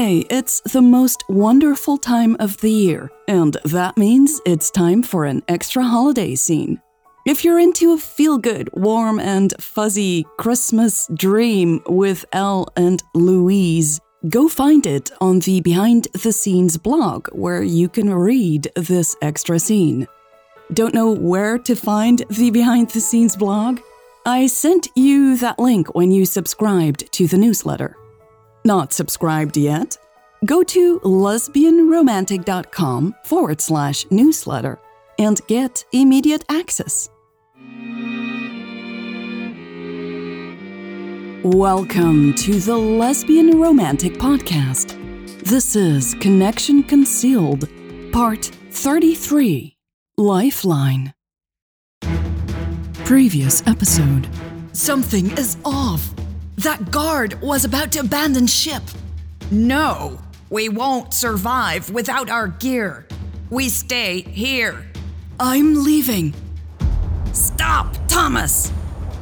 Hey, it's the most wonderful time of the year, and that means it's time for an extra holiday scene. If you're into a feel good, warm, and fuzzy Christmas dream with Elle and Louise, go find it on the Behind the Scenes blog where you can read this extra scene. Don't know where to find the Behind the Scenes blog? I sent you that link when you subscribed to the newsletter. Not subscribed yet? Go to lesbianromantic.com forward slash newsletter and get immediate access. Welcome to the Lesbian Romantic Podcast. This is Connection Concealed, Part 33 Lifeline. Previous episode Something is off. That guard was about to abandon ship. No, we won't survive without our gear. We stay here. I'm leaving. Stop, Thomas!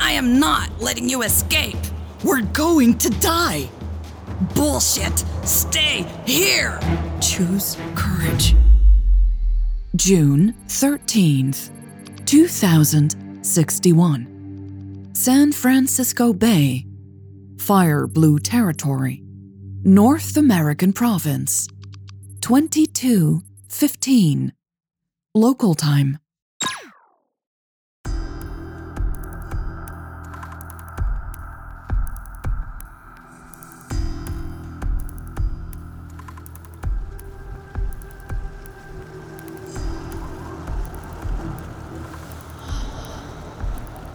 I am not letting you escape. We're going to die. Bullshit! Stay here! Choose courage. June 13th, 2061. San Francisco Bay, Fireblue Territory, North American Province. 2215. Local time.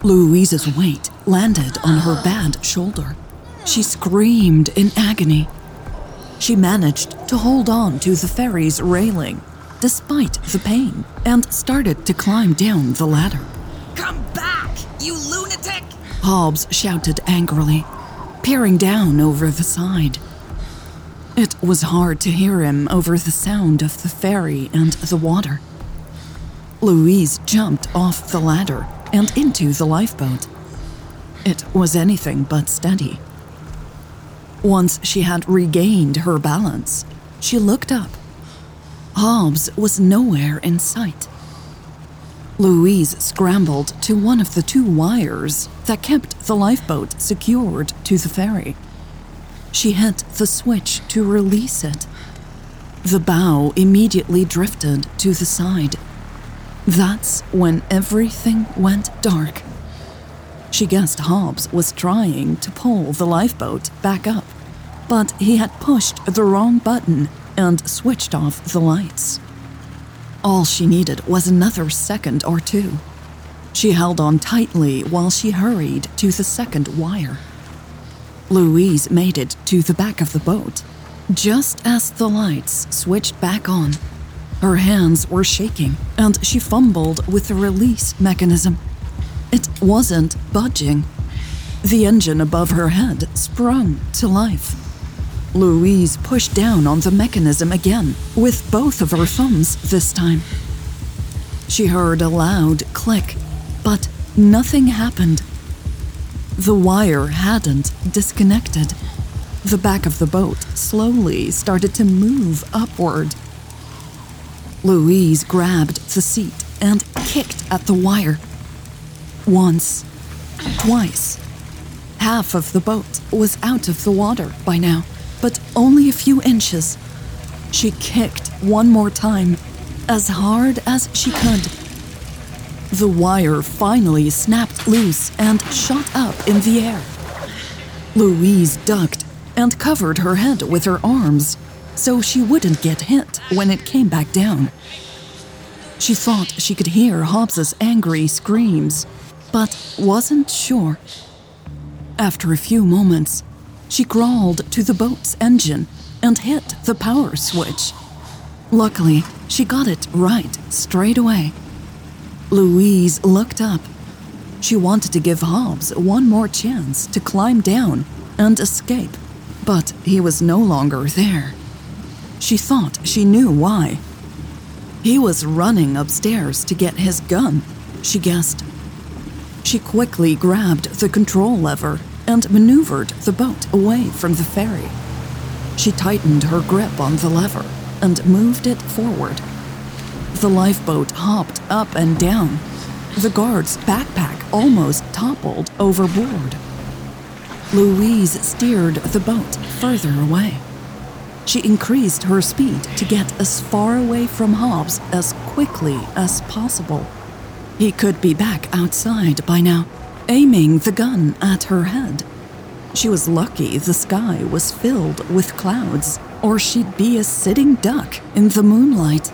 Louise's weight landed on her bad shoulder. She screamed in agony. She managed to hold on to the ferry's railing despite the pain and started to climb down the ladder. Come back, you lunatic! Hobbs shouted angrily, peering down over the side. It was hard to hear him over the sound of the ferry and the water. Louise jumped off the ladder and into the lifeboat. It was anything but steady. Once she had regained her balance, she looked up. Hobbs was nowhere in sight. Louise scrambled to one of the two wires that kept the lifeboat secured to the ferry. She hit the switch to release it. The bow immediately drifted to the side. That's when everything went dark. She guessed Hobbs was trying to pull the lifeboat back up, but he had pushed the wrong button and switched off the lights. All she needed was another second or two. She held on tightly while she hurried to the second wire. Louise made it to the back of the boat. Just as the lights switched back on, her hands were shaking and she fumbled with the release mechanism. It wasn't budging. The engine above her head sprung to life. Louise pushed down on the mechanism again, with both of her thumbs this time. She heard a loud click, but nothing happened. The wire hadn't disconnected. The back of the boat slowly started to move upward. Louise grabbed the seat and kicked at the wire. Once, twice. Half of the boat was out of the water by now, but only a few inches. She kicked one more time, as hard as she could. The wire finally snapped loose and shot up in the air. Louise ducked and covered her head with her arms so she wouldn't get hit when it came back down. She thought she could hear Hobbs's angry screams, but wasn't sure. After a few moments, she crawled to the boat's engine and hit the power switch. Luckily, she got it right straight away. Louise looked up. She wanted to give Hobbs one more chance to climb down and escape, but he was no longer there. She thought she knew why. He was running upstairs to get his gun, she guessed. She quickly grabbed the control lever and maneuvered the boat away from the ferry. She tightened her grip on the lever and moved it forward. The lifeboat hopped up and down. The guard's backpack almost toppled overboard. Louise steered the boat further away. She increased her speed to get as far away from Hobbs as quickly as possible. He could be back outside by now, aiming the gun at her head. She was lucky the sky was filled with clouds, or she'd be a sitting duck in the moonlight.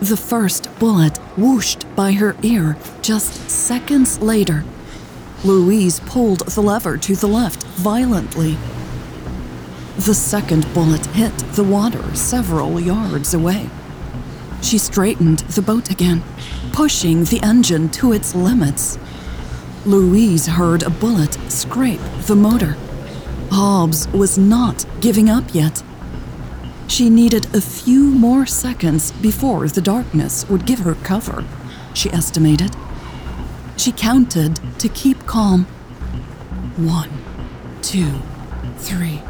The first bullet whooshed by her ear just seconds later. Louise pulled the lever to the left violently. The second bullet hit the water several yards away. She straightened the boat again, pushing the engine to its limits. Louise heard a bullet scrape the motor. Hobbs was not giving up yet. She needed a few more seconds before the darkness would give her cover, she estimated. She counted to keep calm. One, two, three,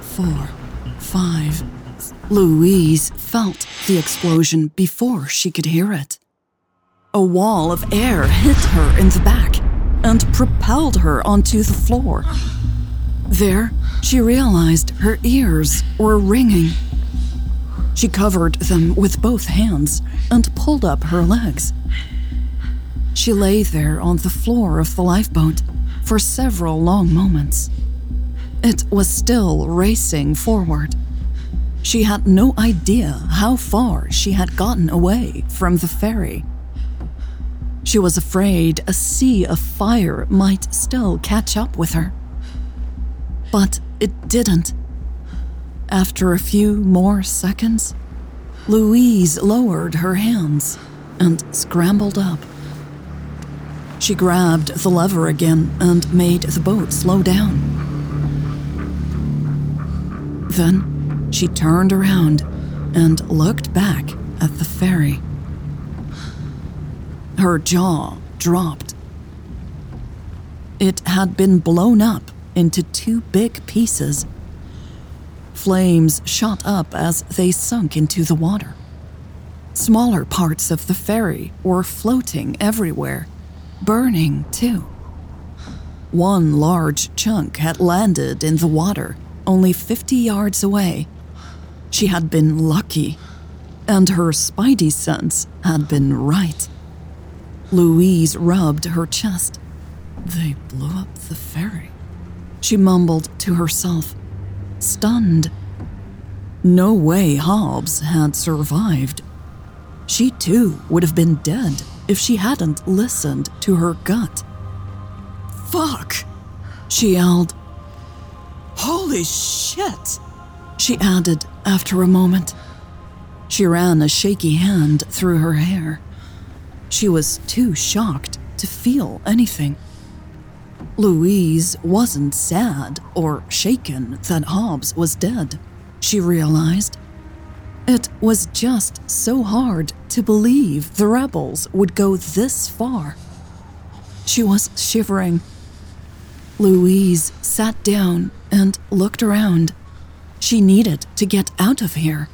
four, five. Louise felt the explosion before she could hear it. A wall of air hit her in the back and propelled her onto the floor. There, she realized her ears were ringing. She covered them with both hands and pulled up her legs. She lay there on the floor of the lifeboat for several long moments. It was still racing forward. She had no idea how far she had gotten away from the ferry. She was afraid a sea of fire might still catch up with her. But it didn't. After a few more seconds, Louise lowered her hands and scrambled up. She grabbed the lever again and made the boat slow down. Then she turned around and looked back at the ferry. Her jaw dropped. It had been blown up into two big pieces. Flames shot up as they sunk into the water. Smaller parts of the ferry were floating everywhere, burning too. One large chunk had landed in the water only 50 yards away. She had been lucky, and her spidey sense had been right. Louise rubbed her chest. They blew up the ferry. She mumbled to herself, stunned. No way Hobbs had survived. She too would have been dead if she hadn't listened to her gut. Fuck! She yelled. Holy shit! She added after a moment. She ran a shaky hand through her hair. She was too shocked to feel anything. Louise wasn't sad or shaken that Hobbs was dead, she realized. It was just so hard to believe the rebels would go this far. She was shivering. Louise sat down and looked around. She needed to get out of here.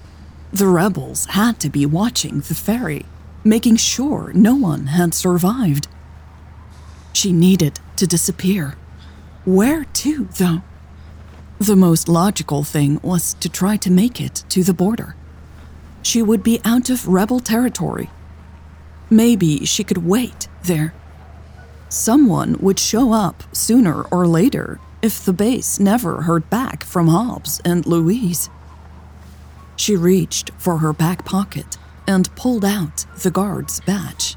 The rebels had to be watching the ferry, making sure no one had survived. She needed to disappear. Where to, though? The most logical thing was to try to make it to the border. She would be out of rebel territory. Maybe she could wait there. Someone would show up sooner or later if the base never heard back from Hobbs and Louise. She reached for her back pocket and pulled out the guard's badge.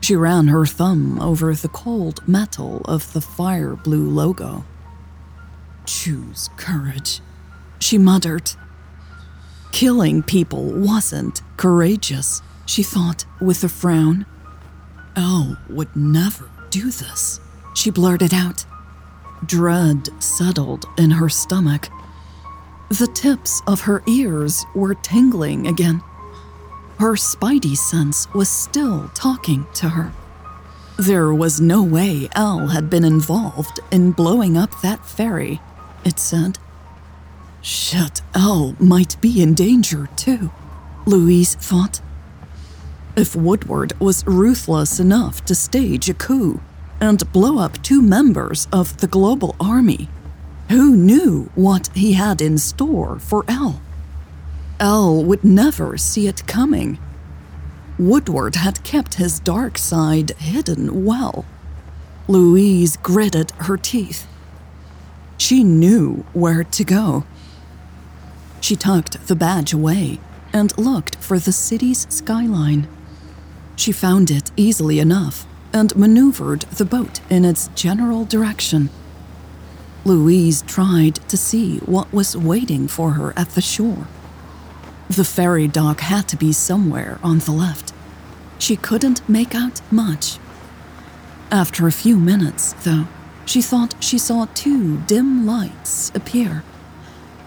She ran her thumb over the cold metal of the Fireblue logo. Choose courage, she muttered. Killing people wasn't courageous, she thought with a frown. Elle would never do this, she blurted out. Dread settled in her stomach. The tips of her ears were tingling again. Her spidey sense was still talking to her. There was no way Elle had been involved in blowing up that ferry, it said. Shit, Elle might be in danger too, Louise thought. If Woodward was ruthless enough to stage a coup and blow up two members of the global army, who knew what he had in store for Elle? Elle would never see it coming. Woodward had kept his dark side hidden well. Louise gritted her teeth. She knew where to go. She tucked the badge away and looked for the city's skyline. She found it easily enough and maneuvered the boat in its general direction. Louise tried to see what was waiting for her at the shore. The ferry dock had to be somewhere on the left. She couldn't make out much. After a few minutes, though, she thought she saw two dim lights appear.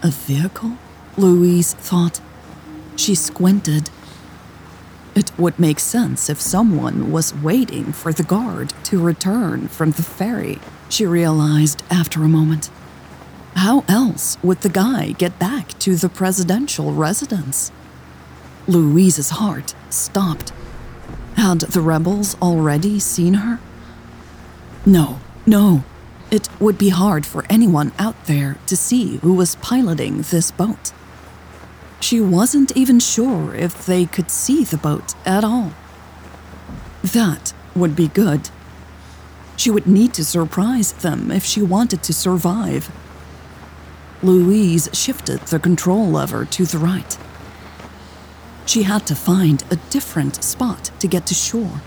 A vehicle? Louise thought. She squinted. It would make sense if someone was waiting for the guard to return from the ferry, she realized after a moment. How else would the guy get back to the presidential residence? Louise's heart stopped. Had the rebels already seen her? No, no. It would be hard for anyone out there to see who was piloting this boat. She wasn't even sure if they could see the boat at all. That would be good. She would need to surprise them if she wanted to survive. Louise shifted the control lever to the right. She had to find a different spot to get to shore.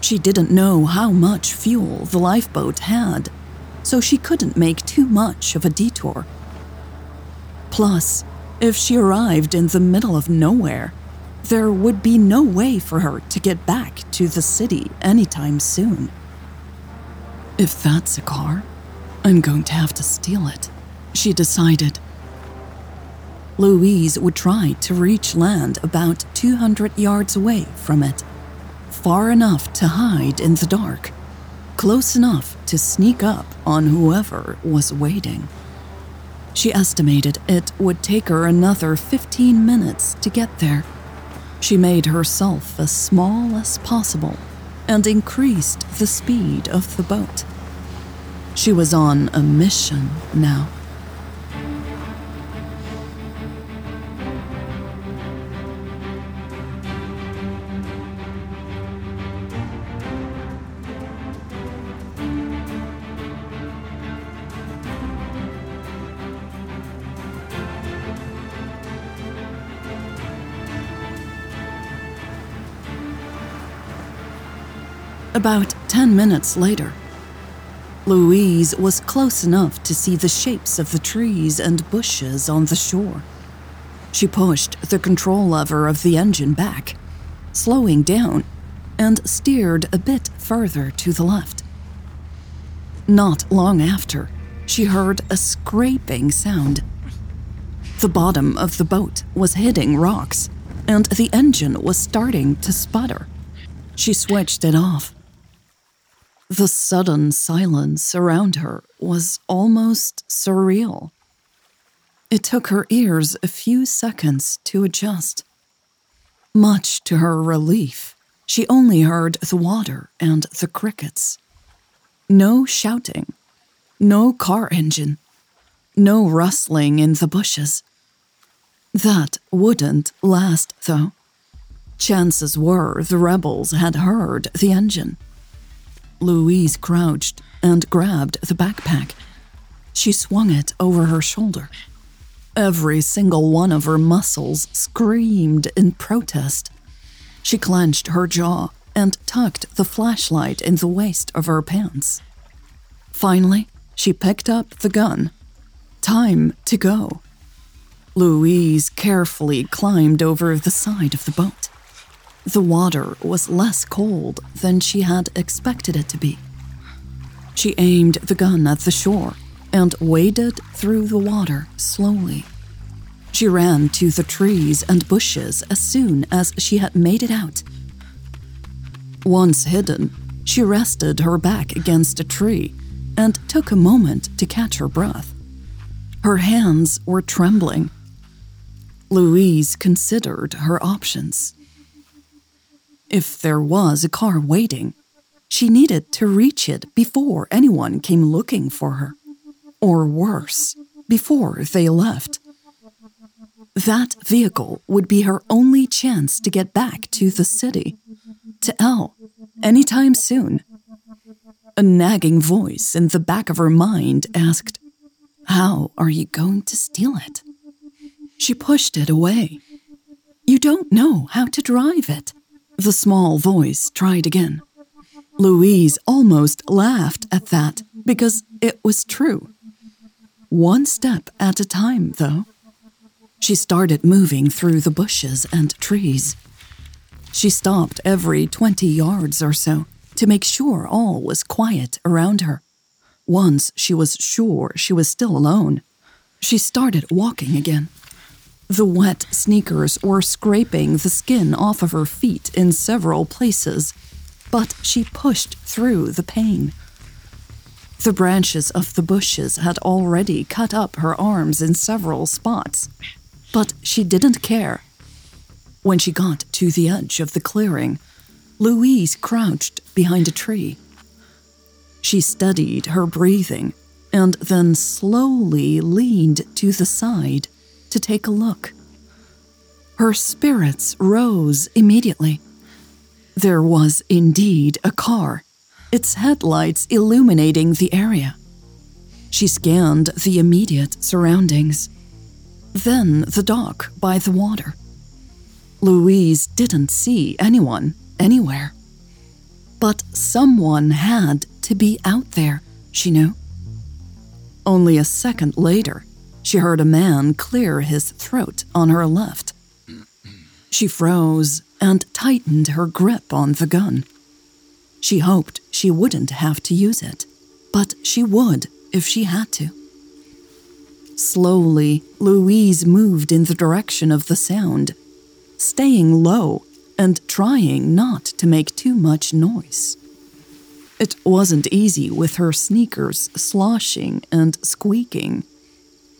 She didn't know how much fuel the lifeboat had, so she couldn't make too much of a detour. Plus, if she arrived in the middle of nowhere, there would be no way for her to get back to the city anytime soon. If that's a car, I'm going to have to steal it she decided. Louise would try to reach land about 200 yards away from it, far enough to hide in the dark, close enough to sneak up on whoever was waiting. She estimated it would take her another 15 minutes to get there. She made herself as small as possible and increased the speed of the boat. She was on a mission now. About 10 minutes later, Louise was close enough to see the shapes of the trees and bushes on the shore. She pushed the control lever of the engine back, slowing down, and steered a bit further to the left. Not long after, she heard a scraping sound. The bottom of the boat was hitting rocks, and the engine was starting to sputter. She switched it off the sudden silence around her was almost surreal. It took her ears a few seconds to adjust. Much to her relief, she only heard the water and the crickets. No shouting, no car engine, no rustling in the bushes. That wouldn't last, though. Chances were the rebels had heard the engine. Louise crouched and grabbed the backpack. She swung it over her shoulder. Every single one of her muscles screamed in protest. She clenched her jaw and tucked the flashlight in the waist of her pants. Finally, she picked up the gun. Time to go. Louise carefully climbed over the side of the boat. The water was less cold than she had expected it to be. She aimed the gun at the shore and waded through the water slowly. She ran to the trees and bushes as soon as she had made it out. Once hidden, she rested her back against a tree and took a moment to catch her breath. Her hands were trembling. Louise considered her options. If there was a car waiting, she needed to reach it before anyone came looking for her. Or worse, before they left. That vehicle would be her only chance to get back to the city, to Elle, anytime soon. A nagging voice in the back of her mind asked, How are you going to steal it? She pushed it away. You don't know how to drive it. The small voice tried again. Louise almost laughed at that because it was true. One step at a time, though. She started moving through the bushes and trees. She stopped every 20 yards or so to make sure all was quiet around her. Once she was sure she was still alone, she started walking again. The wet sneakers were scraping the skin off of her feet in several places, but she pushed through the pain. The branches of the bushes had already cut up her arms in several spots, but she didn't care. When she got to the edge of the clearing, Louise crouched behind a tree. She studied her breathing and then slowly leaned to the side to take a look. Her spirits rose immediately. There was indeed a car, its headlights illuminating the area. She scanned the immediate surroundings. Then the dock by the water. Louise didn't see anyone anywhere. But someone had to be out there, she knew. Only a second later, she heard a man clear his throat on her left. She froze and tightened her grip on the gun. She hoped she wouldn't have to use it, but she would if she had to. Slowly, Louise moved in the direction of the sound, staying low and trying not to make too much noise. It wasn't easy with her sneakers sloshing and squeaking.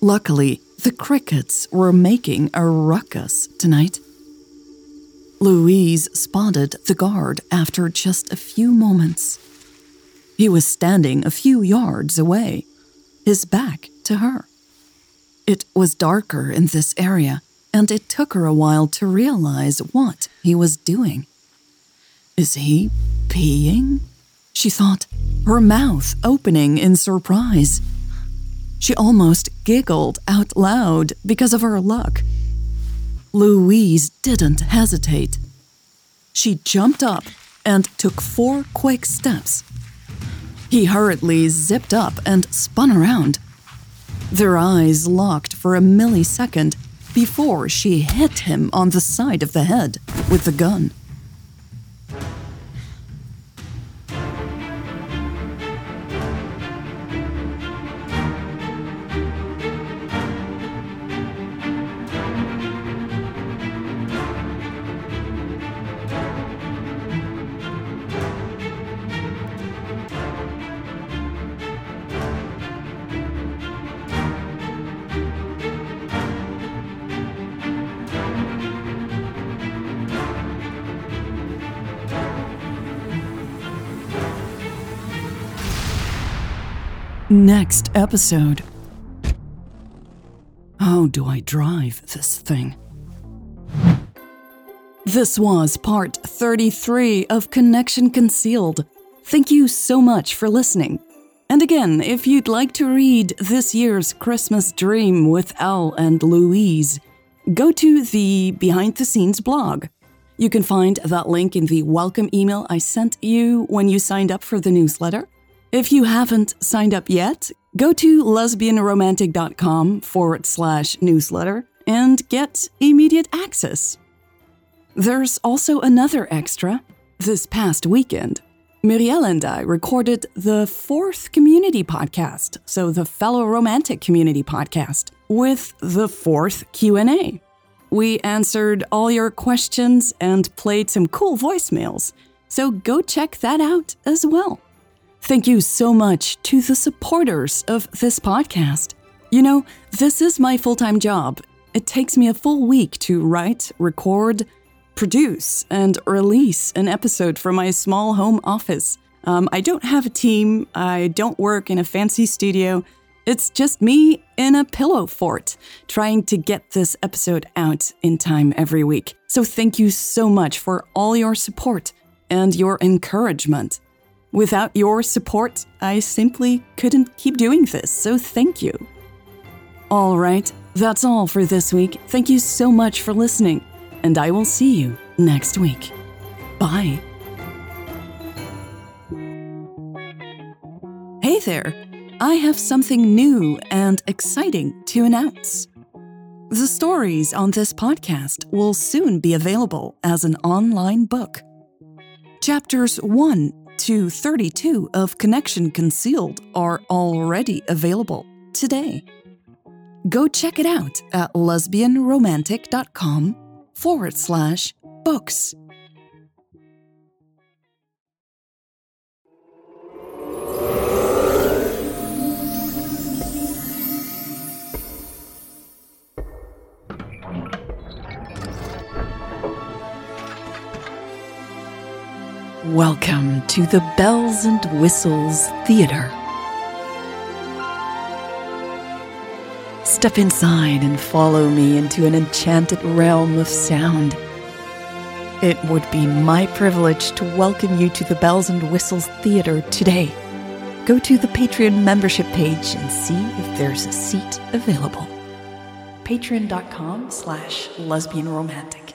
Luckily, the crickets were making a ruckus tonight. Louise spotted the guard after just a few moments. He was standing a few yards away, his back to her. It was darker in this area, and it took her a while to realize what he was doing. Is he peeing? She thought, her mouth opening in surprise. She almost giggled out loud because of her luck. Louise didn't hesitate. She jumped up and took four quick steps. He hurriedly zipped up and spun around. Their eyes locked for a millisecond before she hit him on the side of the head with the gun. Next episode. How do I drive this thing? This was part 33 of Connection Concealed. Thank you so much for listening. And again, if you'd like to read this year's Christmas Dream with Elle and Louise, go to the Behind the Scenes blog. You can find that link in the welcome email I sent you when you signed up for the newsletter. If you haven't signed up yet, go to lesbianromantic.com forward slash newsletter and get immediate access. There's also another extra. This past weekend, Muriel and I recorded the fourth community podcast, so the Fellow Romantic Community podcast, with the fourth Q&A. We answered all your questions and played some cool voicemails, so go check that out as well. Thank you so much to the supporters of this podcast. You know, this is my full time job. It takes me a full week to write, record, produce, and release an episode from my small home office. Um, I don't have a team, I don't work in a fancy studio. It's just me in a pillow fort trying to get this episode out in time every week. So thank you so much for all your support and your encouragement. Without your support, I simply couldn't keep doing this, so thank you. All right, that's all for this week. Thank you so much for listening, and I will see you next week. Bye. Hey there! I have something new and exciting to announce. The stories on this podcast will soon be available as an online book. Chapters 1 to 32 of Connection Concealed are already available today. Go check it out at lesbianromantic.com forward slash books. Welcome to the Bells and Whistles Theater. Step inside and follow me into an enchanted realm of sound. It would be my privilege to welcome you to the Bells and Whistles Theater today. Go to the Patreon membership page and see if there's a seat available. Patreon.com slash lesbian romantic.